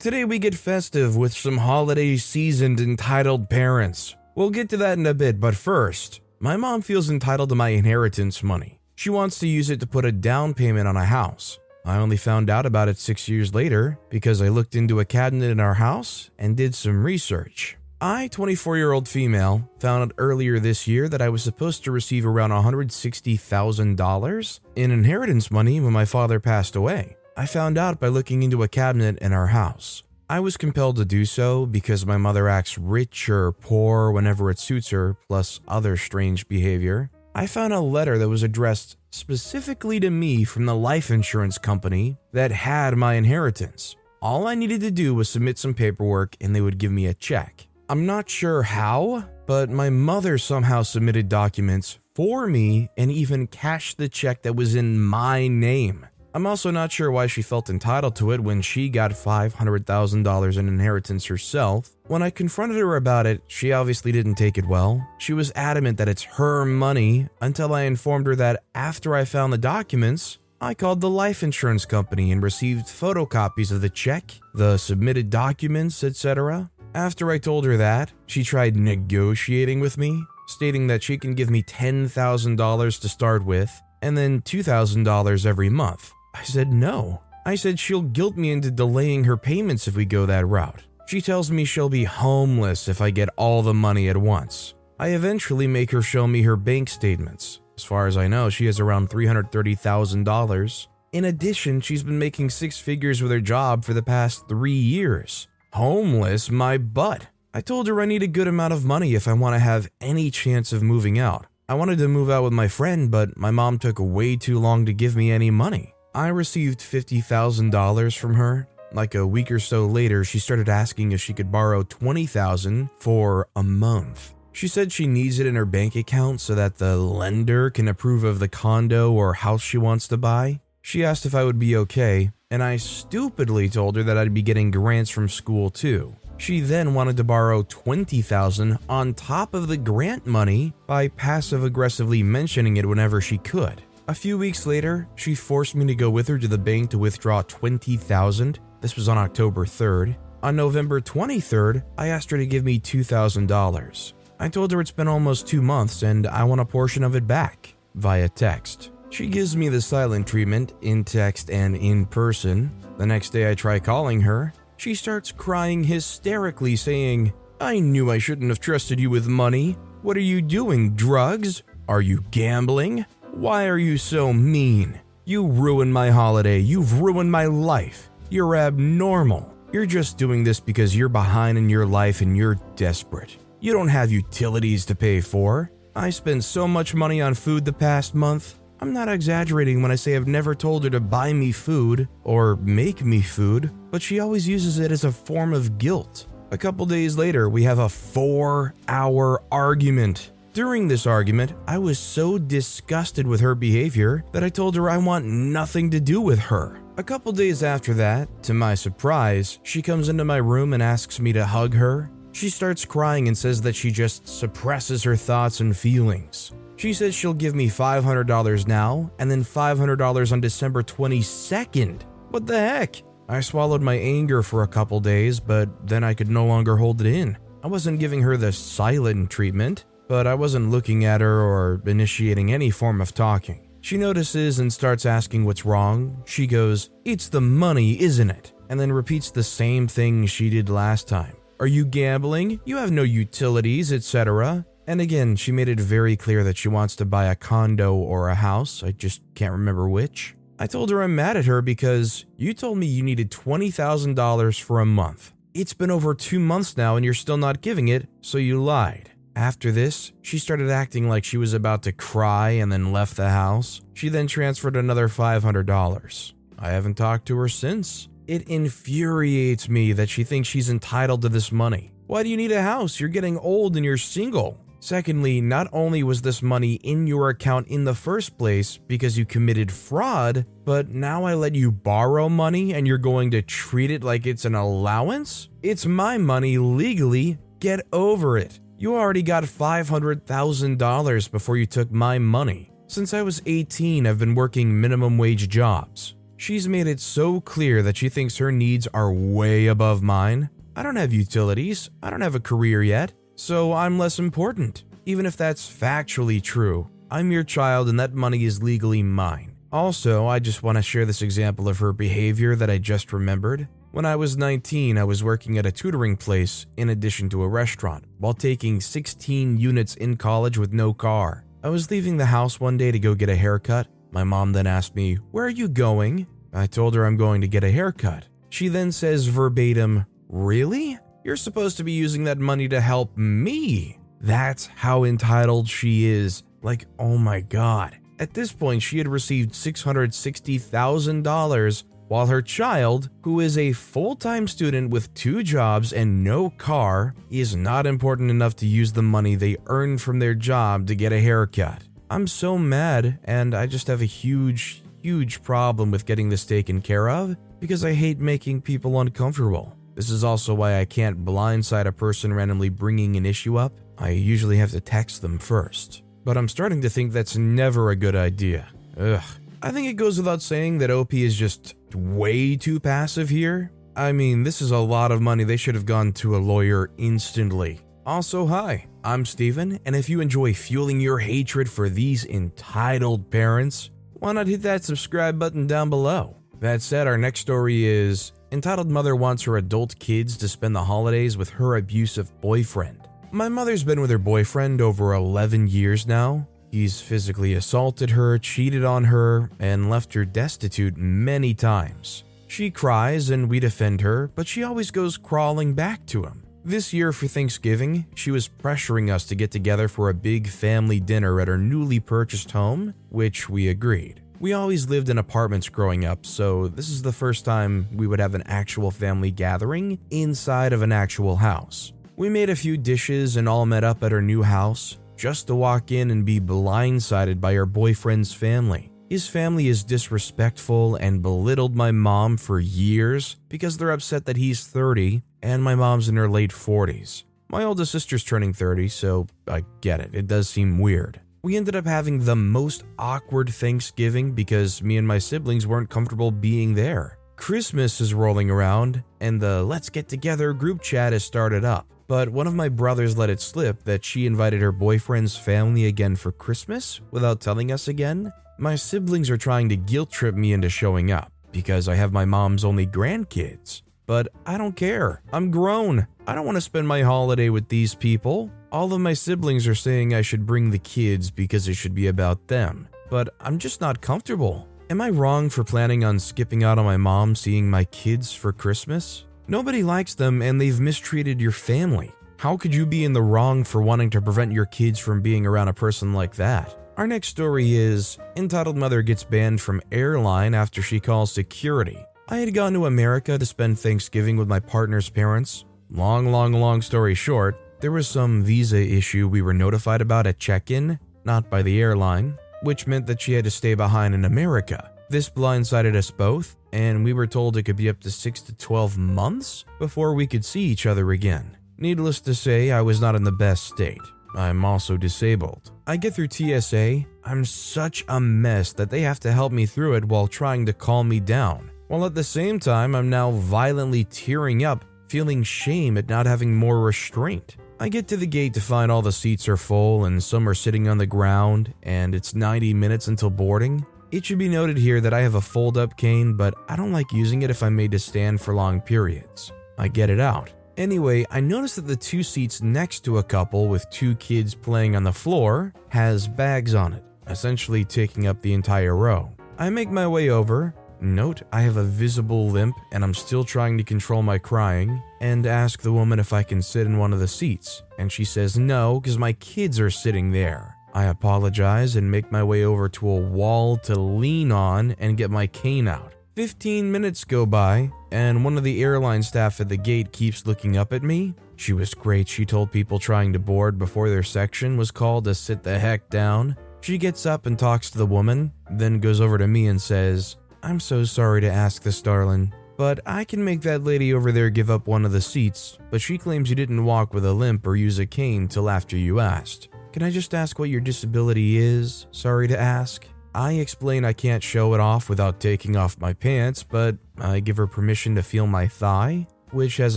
Today we get festive with some holiday seasoned entitled parents. We'll get to that in a bit, but first, my mom feels entitled to my inheritance money. She wants to use it to put a down payment on a house. I only found out about it six years later because I looked into a cabinet in our house and did some research. I, 24 year old female, found out earlier this year that I was supposed to receive around $160,000 in inheritance money when my father passed away. I found out by looking into a cabinet in our house. I was compelled to do so because my mother acts rich or poor whenever it suits her, plus other strange behavior. I found a letter that was addressed specifically to me from the life insurance company that had my inheritance. All I needed to do was submit some paperwork and they would give me a check. I'm not sure how, but my mother somehow submitted documents for me and even cashed the check that was in my name. I'm also not sure why she felt entitled to it when she got $500,000 in inheritance herself. When I confronted her about it, she obviously didn't take it well. She was adamant that it's her money until I informed her that after I found the documents, I called the life insurance company and received photocopies of the check, the submitted documents, etc. After I told her that, she tried negotiating with me, stating that she can give me $10,000 to start with and then $2,000 every month. I said no. I said she'll guilt me into delaying her payments if we go that route. She tells me she'll be homeless if I get all the money at once. I eventually make her show me her bank statements. As far as I know, she has around $330,000. In addition, she's been making six figures with her job for the past three years. Homeless, my butt. I told her I need a good amount of money if I want to have any chance of moving out. I wanted to move out with my friend, but my mom took way too long to give me any money. I received $50,000 from her. Like a week or so later, she started asking if she could borrow 20,000 for a month. She said she needs it in her bank account so that the lender can approve of the condo or house she wants to buy. She asked if I would be okay, and I stupidly told her that I'd be getting grants from school too. She then wanted to borrow 20,000 on top of the grant money by passive aggressively mentioning it whenever she could. A few weeks later, she forced me to go with her to the bank to withdraw 20,000. This was on October 3rd. On November 23rd, I asked her to give me $2,000. I told her it's been almost 2 months and I want a portion of it back via text. She gives me the silent treatment in text and in person. The next day I try calling her. She starts crying hysterically, saying, I knew I shouldn't have trusted you with money. What are you doing, drugs? Are you gambling? Why are you so mean? You ruined my holiday. You've ruined my life. You're abnormal. You're just doing this because you're behind in your life and you're desperate. You don't have utilities to pay for. I spent so much money on food the past month. I'm not exaggerating when I say I've never told her to buy me food or make me food, but she always uses it as a form of guilt. A couple days later, we have a four hour argument. During this argument, I was so disgusted with her behavior that I told her I want nothing to do with her. A couple days after that, to my surprise, she comes into my room and asks me to hug her. She starts crying and says that she just suppresses her thoughts and feelings. She says she'll give me $500 now and then $500 on December 22nd. What the heck? I swallowed my anger for a couple days, but then I could no longer hold it in. I wasn't giving her the silent treatment, but I wasn't looking at her or initiating any form of talking. She notices and starts asking what's wrong. She goes, It's the money, isn't it? And then repeats the same thing she did last time. Are you gambling? You have no utilities, etc. And again, she made it very clear that she wants to buy a condo or a house. I just can't remember which. I told her I'm mad at her because you told me you needed $20,000 for a month. It's been over two months now and you're still not giving it, so you lied. After this, she started acting like she was about to cry and then left the house. She then transferred another $500. I haven't talked to her since. It infuriates me that she thinks she's entitled to this money. Why do you need a house? You're getting old and you're single. Secondly, not only was this money in your account in the first place because you committed fraud, but now I let you borrow money and you're going to treat it like it's an allowance? It's my money legally. Get over it. You already got $500,000 before you took my money. Since I was 18, I've been working minimum wage jobs. She's made it so clear that she thinks her needs are way above mine. I don't have utilities, I don't have a career yet, so I'm less important. Even if that's factually true, I'm your child and that money is legally mine. Also, I just want to share this example of her behavior that I just remembered. When I was 19, I was working at a tutoring place in addition to a restaurant while taking 16 units in college with no car. I was leaving the house one day to go get a haircut. My mom then asked me, Where are you going? I told her I'm going to get a haircut. She then says verbatim, Really? You're supposed to be using that money to help me. That's how entitled she is. Like, oh my god. At this point, she had received $660,000 while her child, who is a full time student with two jobs and no car, is not important enough to use the money they earn from their job to get a haircut. I'm so mad, and I just have a huge, huge problem with getting this taken care of because I hate making people uncomfortable. This is also why I can't blindside a person randomly bringing an issue up. I usually have to text them first. But I'm starting to think that's never a good idea. Ugh. I think it goes without saying that OP is just way too passive here. I mean, this is a lot of money. They should have gone to a lawyer instantly. Also, hi, I'm Steven, and if you enjoy fueling your hatred for these entitled parents, why not hit that subscribe button down below? That said, our next story is Entitled Mother Wants Her Adult Kids to Spend the Holidays with Her Abusive Boyfriend. My mother's been with her boyfriend over 11 years now. He's physically assaulted her, cheated on her, and left her destitute many times. She cries and we defend her, but she always goes crawling back to him. This year for Thanksgiving, she was pressuring us to get together for a big family dinner at her newly purchased home, which we agreed. We always lived in apartments growing up, so this is the first time we would have an actual family gathering inside of an actual house. We made a few dishes and all met up at her new house, just to walk in and be blindsided by her boyfriend's family. His family is disrespectful and belittled my mom for years because they're upset that he's 30 and my mom's in her late 40s. My oldest sister's turning 30, so I get it, it does seem weird. We ended up having the most awkward Thanksgiving because me and my siblings weren't comfortable being there. Christmas is rolling around, and the Let's Get Together group chat has started up. But one of my brothers let it slip that she invited her boyfriend's family again for Christmas without telling us again. My siblings are trying to guilt trip me into showing up because I have my mom's only grandkids. But I don't care. I'm grown. I don't want to spend my holiday with these people. All of my siblings are saying I should bring the kids because it should be about them. But I'm just not comfortable. Am I wrong for planning on skipping out on my mom seeing my kids for Christmas? Nobody likes them and they've mistreated your family. How could you be in the wrong for wanting to prevent your kids from being around a person like that? Our next story is Entitled Mother Gets Banned from Airline After She Calls Security. I had gone to America to spend Thanksgiving with my partner's parents. Long, long, long story short, there was some visa issue we were notified about at check in, not by the airline, which meant that she had to stay behind in America. This blindsided us both, and we were told it could be up to 6 to 12 months before we could see each other again. Needless to say, I was not in the best state. I'm also disabled. I get through TSA, I'm such a mess that they have to help me through it while trying to calm me down. While at the same time, I'm now violently tearing up, feeling shame at not having more restraint. I get to the gate to find all the seats are full and some are sitting on the ground, and it's 90 minutes until boarding. It should be noted here that I have a fold up cane, but I don't like using it if I'm made to stand for long periods. I get it out. Anyway, I noticed that the two seats next to a couple with two kids playing on the floor has bags on it, essentially taking up the entire row. I make my way over, note I have a visible limp and I'm still trying to control my crying, and ask the woman if I can sit in one of the seats, and she says no because my kids are sitting there. I apologize and make my way over to a wall to lean on and get my cane out. 15 minutes go by, and one of the airline staff at the gate keeps looking up at me. She was great. She told people trying to board before their section was called to sit the heck down. She gets up and talks to the woman, then goes over to me and says, I'm so sorry to ask this, darling, but I can make that lady over there give up one of the seats, but she claims you didn't walk with a limp or use a cane till after you asked. Can I just ask what your disability is? Sorry to ask. I explain I can't show it off without taking off my pants, but I give her permission to feel my thigh, which has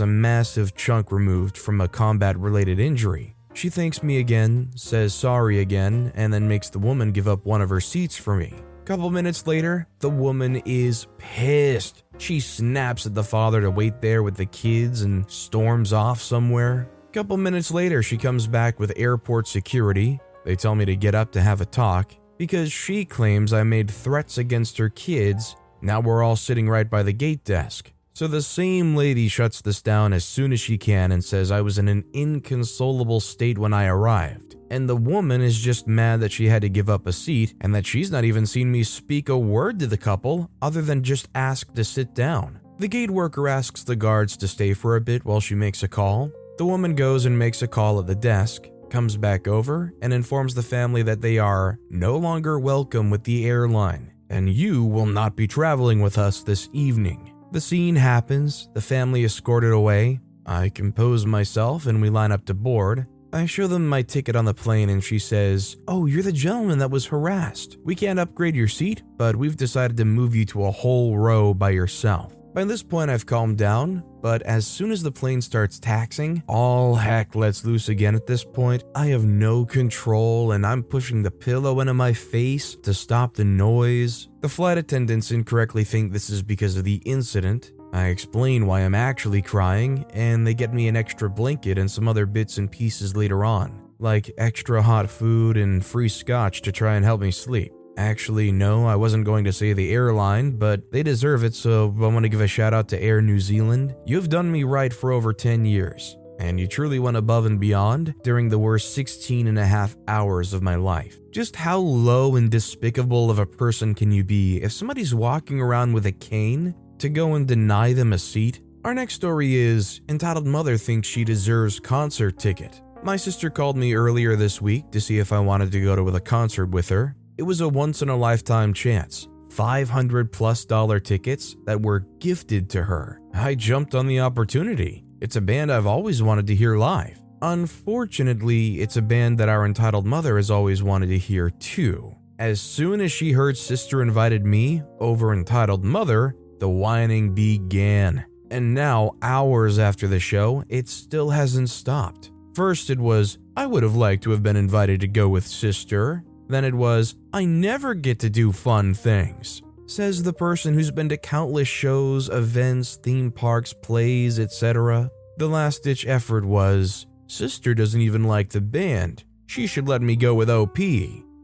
a massive chunk removed from a combat related injury. She thanks me again, says sorry again, and then makes the woman give up one of her seats for me. Couple minutes later, the woman is pissed. She snaps at the father to wait there with the kids and storms off somewhere. Couple minutes later, she comes back with airport security. They tell me to get up to have a talk because she claims I made threats against her kids. Now we're all sitting right by the gate desk. So the same lady shuts this down as soon as she can and says I was in an inconsolable state when I arrived. And the woman is just mad that she had to give up a seat and that she's not even seen me speak a word to the couple other than just ask to sit down. The gate worker asks the guards to stay for a bit while she makes a call. The woman goes and makes a call at the desk, comes back over, and informs the family that they are no longer welcome with the airline and you will not be traveling with us this evening. The scene happens, the family escorted away. I compose myself and we line up to board. I show them my ticket on the plane and she says, Oh, you're the gentleman that was harassed. We can't upgrade your seat, but we've decided to move you to a whole row by yourself. By this point, I've calmed down, but as soon as the plane starts taxing, all heck lets loose again at this point. I have no control and I'm pushing the pillow into my face to stop the noise. The flight attendants incorrectly think this is because of the incident. I explain why I'm actually crying, and they get me an extra blanket and some other bits and pieces later on, like extra hot food and free scotch to try and help me sleep. Actually, no, I wasn't going to say the airline, but they deserve it, so I want to give a shout out to Air New Zealand. You've done me right for over 10 years, and you truly went above and beyond during the worst 16 and a half hours of my life. Just how low and despicable of a person can you be if somebody's walking around with a cane to go and deny them a seat? Our next story is Entitled Mother Thinks She Deserves Concert Ticket. My sister called me earlier this week to see if I wanted to go to a concert with her, it was a once in a lifetime chance. 500 plus dollar tickets that were gifted to her. I jumped on the opportunity. It's a band I've always wanted to hear live. Unfortunately, it's a band that our entitled mother has always wanted to hear too. As soon as she heard Sister invited me over entitled mother, the whining began. And now, hours after the show, it still hasn't stopped. First, it was, I would have liked to have been invited to go with Sister. Then it was, I never get to do fun things. Says the person who's been to countless shows, events, theme parks, plays, etc. The last ditch effort was, Sister doesn't even like the band. She should let me go with OP.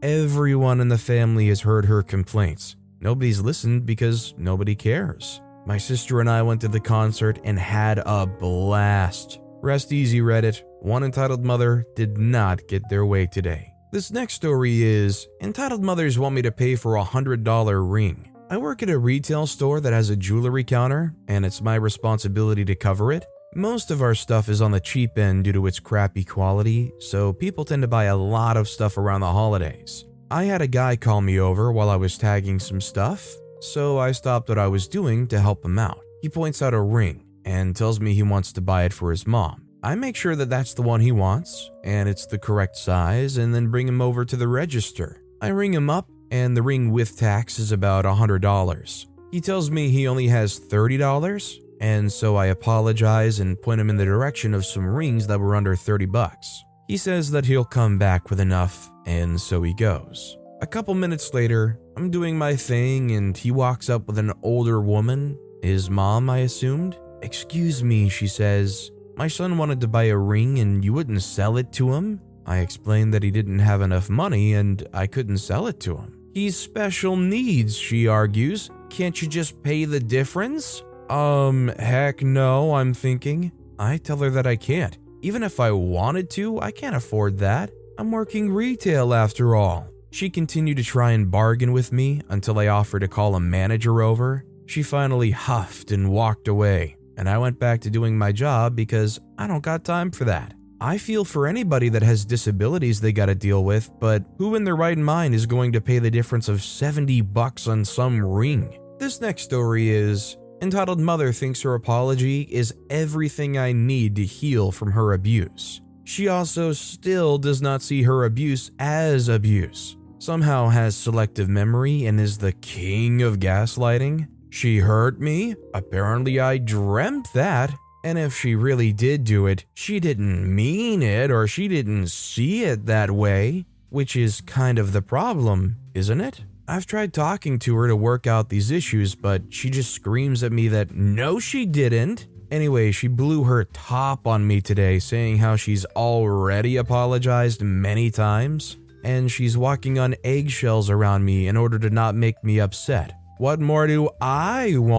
Everyone in the family has heard her complaints. Nobody's listened because nobody cares. My sister and I went to the concert and had a blast. Rest easy, Reddit. One entitled mother did not get their way today. This next story is Entitled Mothers Want Me to Pay for a $100 Ring. I work at a retail store that has a jewelry counter, and it's my responsibility to cover it. Most of our stuff is on the cheap end due to its crappy quality, so people tend to buy a lot of stuff around the holidays. I had a guy call me over while I was tagging some stuff, so I stopped what I was doing to help him out. He points out a ring and tells me he wants to buy it for his mom. I make sure that that's the one he wants and it's the correct size and then bring him over to the register. I ring him up and the ring with tax is about $100. He tells me he only has $30 and so I apologize and point him in the direction of some rings that were under 30 bucks. He says that he'll come back with enough and so he goes. A couple minutes later, I'm doing my thing and he walks up with an older woman, his mom I assumed. Excuse me, she says. My son wanted to buy a ring and you wouldn't sell it to him? I explained that he didn't have enough money and I couldn't sell it to him. He's special needs, she argues. Can't you just pay the difference? Um, heck no, I'm thinking. I tell her that I can't. Even if I wanted to, I can't afford that. I'm working retail after all. She continued to try and bargain with me until I offered to call a manager over. She finally huffed and walked away, and I went back to doing my job because I don't got time for that. I feel for anybody that has disabilities they gotta deal with, but who in their right mind is going to pay the difference of 70 bucks on some ring? This next story is entitled Mother Thinks Her Apology is Everything I Need to Heal from Her Abuse. She also still does not see her abuse as abuse. Somehow has selective memory and is the king of gaslighting. She hurt me? Apparently, I dreamt that. And if she really did do it, she didn't mean it or she didn't see it that way, which is kind of the problem, isn't it? I've tried talking to her to work out these issues, but she just screams at me that no, she didn't. Anyway, she blew her top on me today, saying how she's already apologized many times, and she's walking on eggshells around me in order to not make me upset. What more do I want?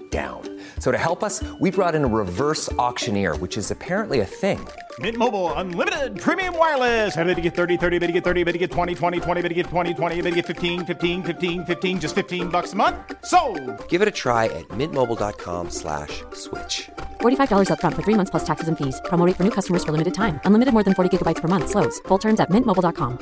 down. So to help us, we brought in a reverse auctioneer, which is apparently a thing. Mint Mobile unlimited premium wireless. Ready to get 30, 30, bit to get 30, bit to get 20, 20, 20, bit to get 20, 20, bit to get 15, 15, 15, 15 just 15 bucks a month. So, Give it a try at mintmobile.com slash switch. $45 up front for three months plus taxes and fees. Promo rate for new customers for limited time. Unlimited more than 40 gigabytes per month. Slows. Full terms at mintmobile.com.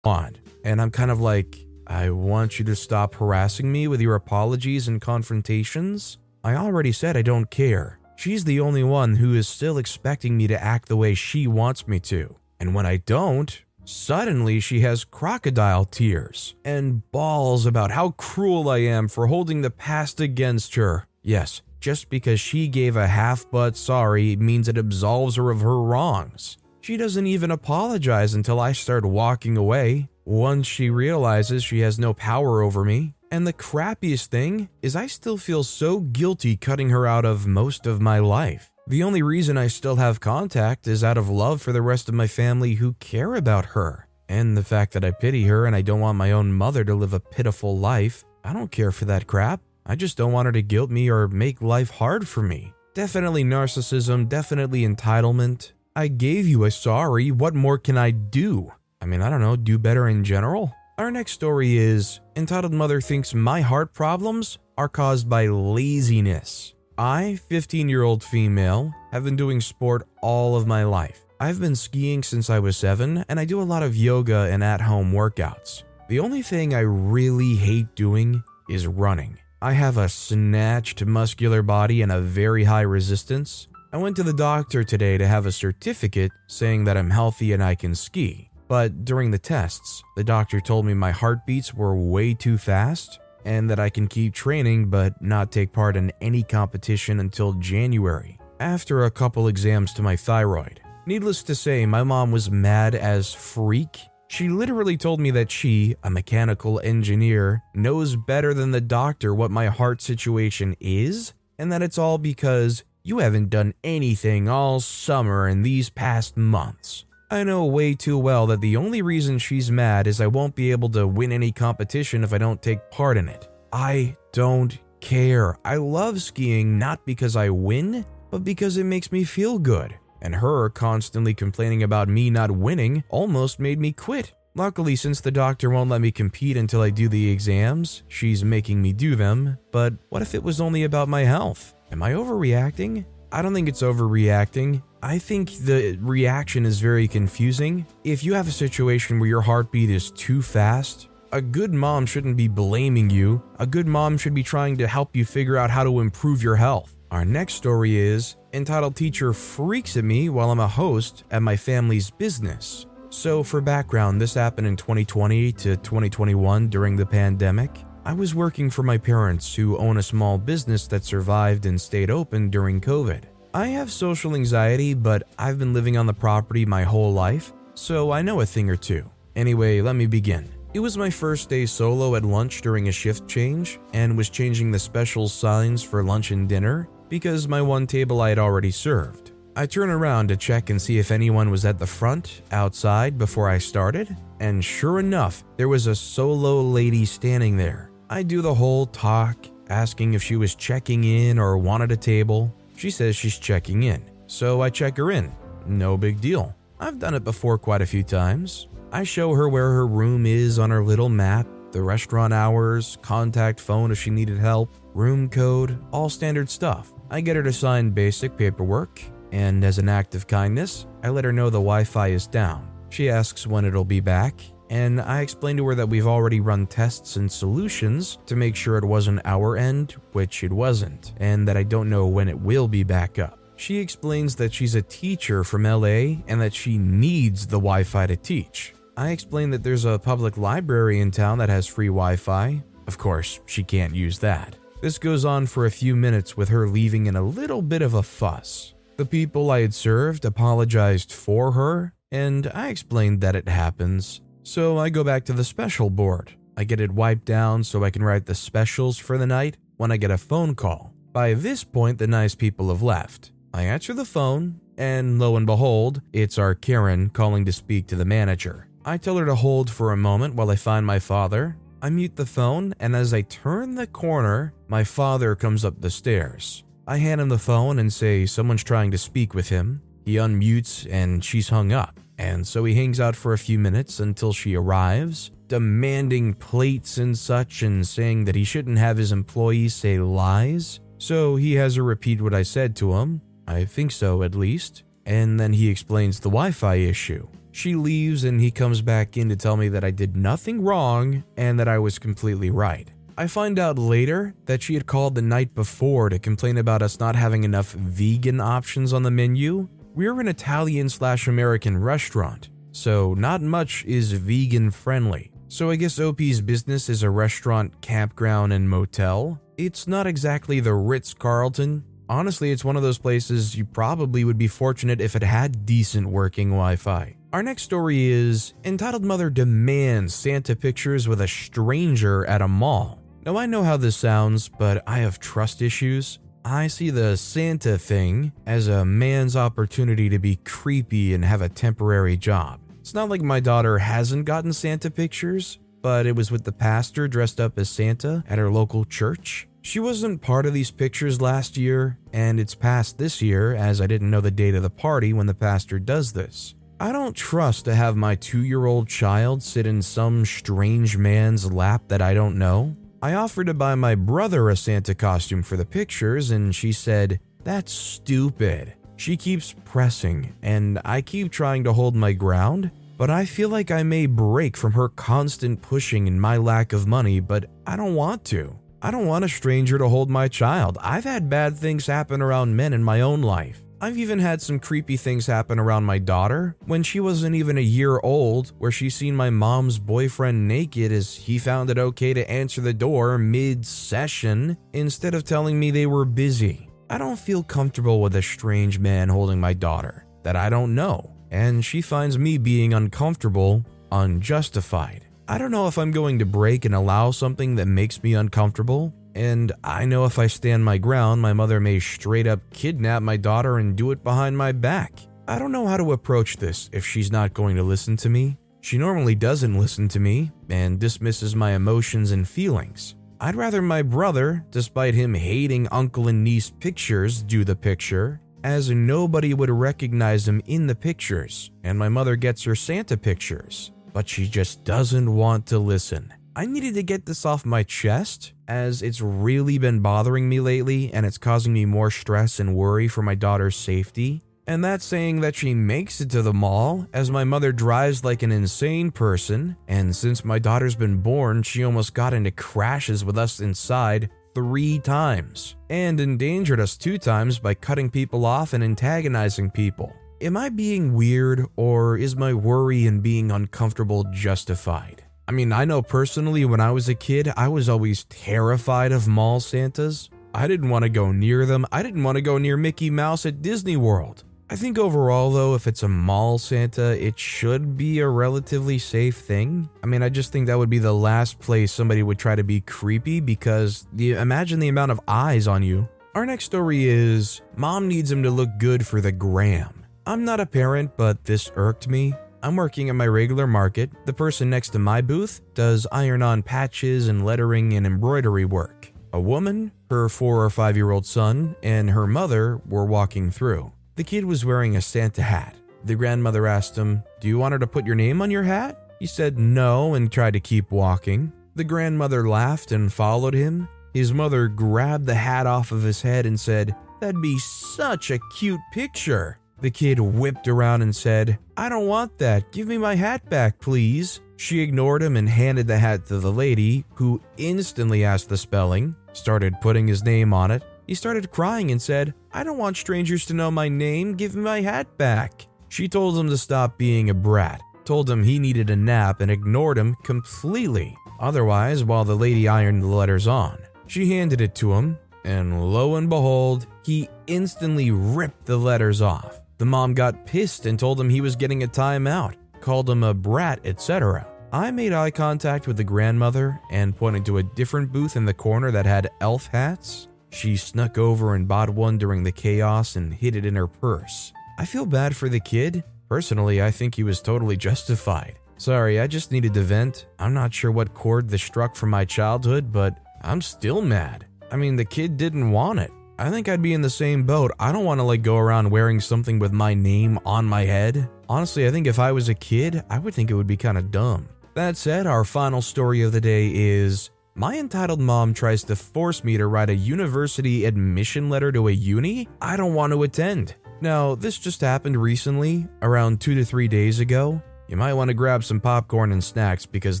on. And I'm kind of like, I want you to stop harassing me with your apologies and confrontations. I already said I don't care. She's the only one who is still expecting me to act the way she wants me to. And when I don't, suddenly she has crocodile tears and bawls about how cruel I am for holding the past against her. Yes, just because she gave a half butt sorry means it absolves her of her wrongs. She doesn't even apologize until I start walking away. Once she realizes she has no power over me. And the crappiest thing is, I still feel so guilty cutting her out of most of my life. The only reason I still have contact is out of love for the rest of my family who care about her. And the fact that I pity her and I don't want my own mother to live a pitiful life. I don't care for that crap. I just don't want her to guilt me or make life hard for me. Definitely narcissism, definitely entitlement. I gave you a sorry. What more can I do? I mean, I don't know, do better in general? Our next story is entitled Mother Thinks My Heart Problems Are Caused by Laziness. I, 15 year old female, have been doing sport all of my life. I've been skiing since I was seven, and I do a lot of yoga and at home workouts. The only thing I really hate doing is running. I have a snatched muscular body and a very high resistance. I went to the doctor today to have a certificate saying that I'm healthy and I can ski. But during the tests, the doctor told me my heartbeats were way too fast and that I can keep training but not take part in any competition until January, after a couple exams to my thyroid. Needless to say, my mom was mad as freak. She literally told me that she, a mechanical engineer, knows better than the doctor what my heart situation is, and that it's all because you haven't done anything all summer and these past months. I know way too well that the only reason she's mad is I won't be able to win any competition if I don't take part in it. I don't care. I love skiing not because I win, but because it makes me feel good. And her constantly complaining about me not winning almost made me quit. Luckily, since the doctor won't let me compete until I do the exams, she's making me do them. But what if it was only about my health? Am I overreacting? I don't think it's overreacting. I think the reaction is very confusing. If you have a situation where your heartbeat is too fast, a good mom shouldn't be blaming you. A good mom should be trying to help you figure out how to improve your health. Our next story is entitled Teacher Freaks at Me While I'm a Host at My Family's Business. So, for background, this happened in 2020 to 2021 during the pandemic. I was working for my parents who own a small business that survived and stayed open during COVID. I have social anxiety, but I've been living on the property my whole life, so I know a thing or two. Anyway, let me begin. It was my first day solo at lunch during a shift change and was changing the special signs for lunch and dinner because my one table I had already served. I turn around to check and see if anyone was at the front, outside, before I started, and sure enough, there was a solo lady standing there. I do the whole talk, asking if she was checking in or wanted a table. She says she's checking in, so I check her in. No big deal. I've done it before quite a few times. I show her where her room is on her little map, the restaurant hours, contact phone if she needed help, room code, all standard stuff. I get her to sign basic paperwork, and as an act of kindness, I let her know the Wi Fi is down. She asks when it'll be back, and I explain to her that we've already run tests and solutions to make sure it wasn't our end, which it wasn't, and that I don't know when it will be back up. She explains that she's a teacher from LA and that she needs the Wi Fi to teach. I explain that there's a public library in town that has free Wi Fi. Of course, she can't use that. This goes on for a few minutes with her leaving in a little bit of a fuss. The people I had served apologized for her, and I explained that it happens. So I go back to the special board. I get it wiped down so I can write the specials for the night when I get a phone call. By this point, the nice people have left. I answer the phone, and lo and behold, it's our Karen calling to speak to the manager. I tell her to hold for a moment while I find my father. I mute the phone, and as I turn the corner, my father comes up the stairs. I hand him the phone and say someone's trying to speak with him. He unmutes, and she's hung up. And so he hangs out for a few minutes until she arrives, demanding plates and such, and saying that he shouldn't have his employees say lies. So he has her repeat what I said to him. I think so, at least. And then he explains the Wi Fi issue. She leaves, and he comes back in to tell me that I did nothing wrong and that I was completely right. I find out later that she had called the night before to complain about us not having enough vegan options on the menu, we're an Italian slash American restaurant, so not much is vegan friendly. So I guess OP's business is a restaurant, campground, and motel. It's not exactly the Ritz Carlton. Honestly, it's one of those places you probably would be fortunate if it had decent working Wi Fi. Our next story is entitled Mother Demands Santa Pictures with a Stranger at a Mall. Now, I know how this sounds, but I have trust issues. I see the Santa thing as a man's opportunity to be creepy and have a temporary job. It's not like my daughter hasn't gotten Santa pictures, but it was with the pastor dressed up as Santa at her local church. She wasn't part of these pictures last year, and it's past this year as I didn't know the date of the party when the pastor does this. I don't trust to have my two year old child sit in some strange man's lap that I don't know. I offered to buy my brother a Santa costume for the pictures, and she said, That's stupid. She keeps pressing, and I keep trying to hold my ground, but I feel like I may break from her constant pushing and my lack of money, but I don't want to. I don't want a stranger to hold my child. I've had bad things happen around men in my own life. I've even had some creepy things happen around my daughter when she wasn't even a year old, where she seen my mom's boyfriend naked as he found it okay to answer the door mid session instead of telling me they were busy. I don't feel comfortable with a strange man holding my daughter that I don't know, and she finds me being uncomfortable unjustified. I don't know if I'm going to break and allow something that makes me uncomfortable and I know if I stand my ground, my mother may straight up kidnap my daughter and do it behind my back. I don't know how to approach this if she's not going to listen to me. She normally doesn't listen to me and dismisses my emotions and feelings. I'd rather my brother, despite him hating uncle and niece pictures, do the picture, as nobody would recognize him in the pictures, and my mother gets her Santa pictures, but she just doesn't want to listen. I needed to get this off my chest as it's really been bothering me lately and it's causing me more stress and worry for my daughter's safety. And that's saying that she makes it to the mall as my mother drives like an insane person. And since my daughter's been born, she almost got into crashes with us inside three times and endangered us two times by cutting people off and antagonizing people. Am I being weird or is my worry and being uncomfortable justified? I mean, I know personally when I was a kid, I was always terrified of mall Santas. I didn't want to go near them. I didn't want to go near Mickey Mouse at Disney World. I think overall, though, if it's a mall Santa, it should be a relatively safe thing. I mean, I just think that would be the last place somebody would try to be creepy because the, imagine the amount of eyes on you. Our next story is Mom needs him to look good for the gram. I'm not a parent, but this irked me. I'm working at my regular market. The person next to my booth does iron on patches and lettering and embroidery work. A woman, her four or five year old son, and her mother were walking through. The kid was wearing a Santa hat. The grandmother asked him, Do you want her to put your name on your hat? He said no and tried to keep walking. The grandmother laughed and followed him. His mother grabbed the hat off of his head and said, That'd be such a cute picture. The kid whipped around and said, I don't want that. Give me my hat back, please. She ignored him and handed the hat to the lady, who instantly asked the spelling, started putting his name on it, he started crying and said, I don't want strangers to know my name, give me my hat back. She told him to stop being a brat, told him he needed a nap, and ignored him completely. Otherwise, while the lady ironed the letters on, she handed it to him, and lo and behold, he instantly ripped the letters off. The mom got pissed and told him he was getting a timeout, called him a brat, etc. I made eye contact with the grandmother and pointed to a different booth in the corner that had elf hats. She snuck over and bought one during the chaos and hid it in her purse. I feel bad for the kid. Personally, I think he was totally justified. Sorry, I just needed to vent. I'm not sure what chord this struck from my childhood, but I'm still mad. I mean, the kid didn't want it. I think I'd be in the same boat. I don't want to like go around wearing something with my name on my head. Honestly, I think if I was a kid, I would think it would be kind of dumb. That said, our final story of the day is my entitled mom tries to force me to write a university admission letter to a uni I don't want to attend. Now, this just happened recently, around two to three days ago. You might want to grab some popcorn and snacks because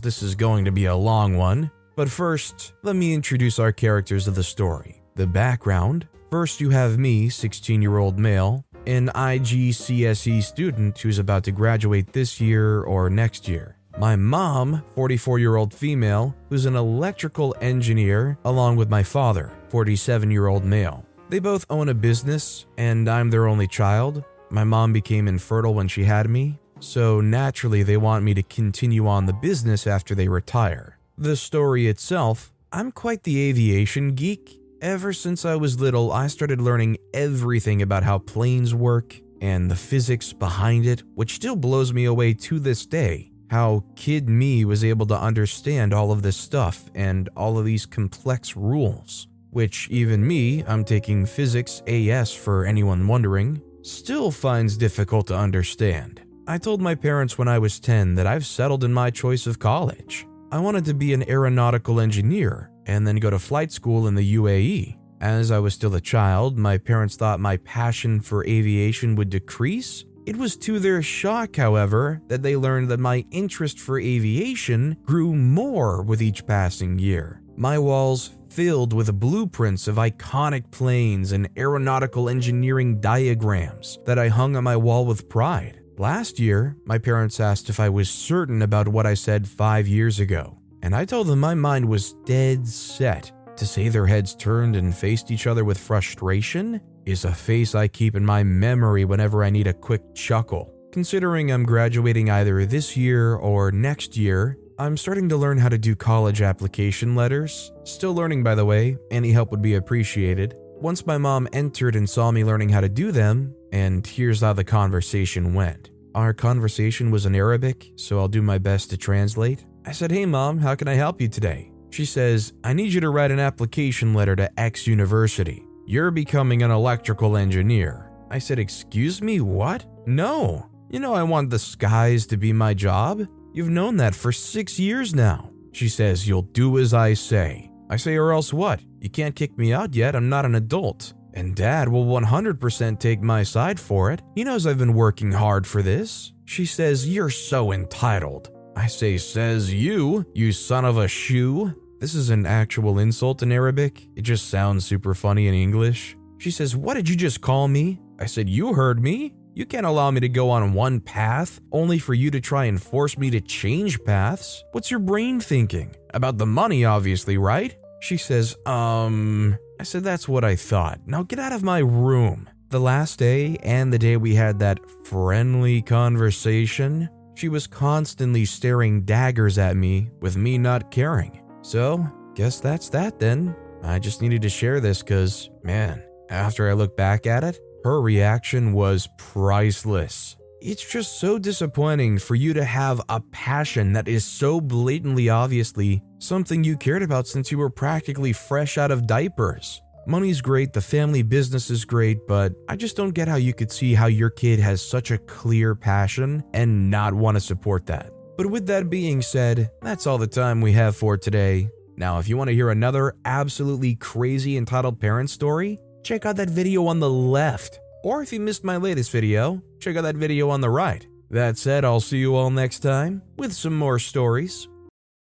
this is going to be a long one. But first, let me introduce our characters of the story. The background first, you have me, 16 year old male, an IGCSE student who's about to graduate this year or next year. My mom, 44 year old female, who's an electrical engineer, along with my father, 47 year old male. They both own a business, and I'm their only child. My mom became infertile when she had me, so naturally they want me to continue on the business after they retire. The story itself I'm quite the aviation geek. Ever since I was little, I started learning everything about how planes work and the physics behind it, which still blows me away to this day how kid me was able to understand all of this stuff and all of these complex rules, which even me, I'm taking physics AS for anyone wondering, still finds difficult to understand. I told my parents when I was 10 that I've settled in my choice of college. I wanted to be an aeronautical engineer and then go to flight school in the UAE. As I was still a child, my parents thought my passion for aviation would decrease it was to their shock, however, that they learned that my interest for aviation grew more with each passing year. My walls filled with blueprints of iconic planes and aeronautical engineering diagrams that I hung on my wall with pride. Last year, my parents asked if I was certain about what I said five years ago, and I told them my mind was dead set. To say their heads turned and faced each other with frustration is a face I keep in my memory whenever I need a quick chuckle. Considering I'm graduating either this year or next year, I'm starting to learn how to do college application letters. Still learning, by the way, any help would be appreciated. Once my mom entered and saw me learning how to do them, and here's how the conversation went. Our conversation was in Arabic, so I'll do my best to translate. I said, Hey mom, how can I help you today? She says, I need you to write an application letter to X University. You're becoming an electrical engineer. I said, Excuse me, what? No. You know, I want the skies to be my job. You've known that for six years now. She says, You'll do as I say. I say, Or else what? You can't kick me out yet, I'm not an adult. And dad will 100% take my side for it. He knows I've been working hard for this. She says, You're so entitled. I say, Says you, you son of a shoe. This is an actual insult in Arabic. It just sounds super funny in English. She says, What did you just call me? I said, You heard me. You can't allow me to go on one path only for you to try and force me to change paths. What's your brain thinking? About the money, obviously, right? She says, Um, I said, That's what I thought. Now get out of my room. The last day and the day we had that friendly conversation, she was constantly staring daggers at me with me not caring. So, guess that's that then. I just needed to share this because, man, after I look back at it, her reaction was priceless. It's just so disappointing for you to have a passion that is so blatantly obviously something you cared about since you were practically fresh out of diapers. Money's great, the family business is great, but I just don't get how you could see how your kid has such a clear passion and not want to support that. But with that being said, that's all the time we have for today. Now, if you want to hear another absolutely crazy entitled parent story, check out that video on the left. Or if you missed my latest video, check out that video on the right. That said, I'll see you all next time with some more stories.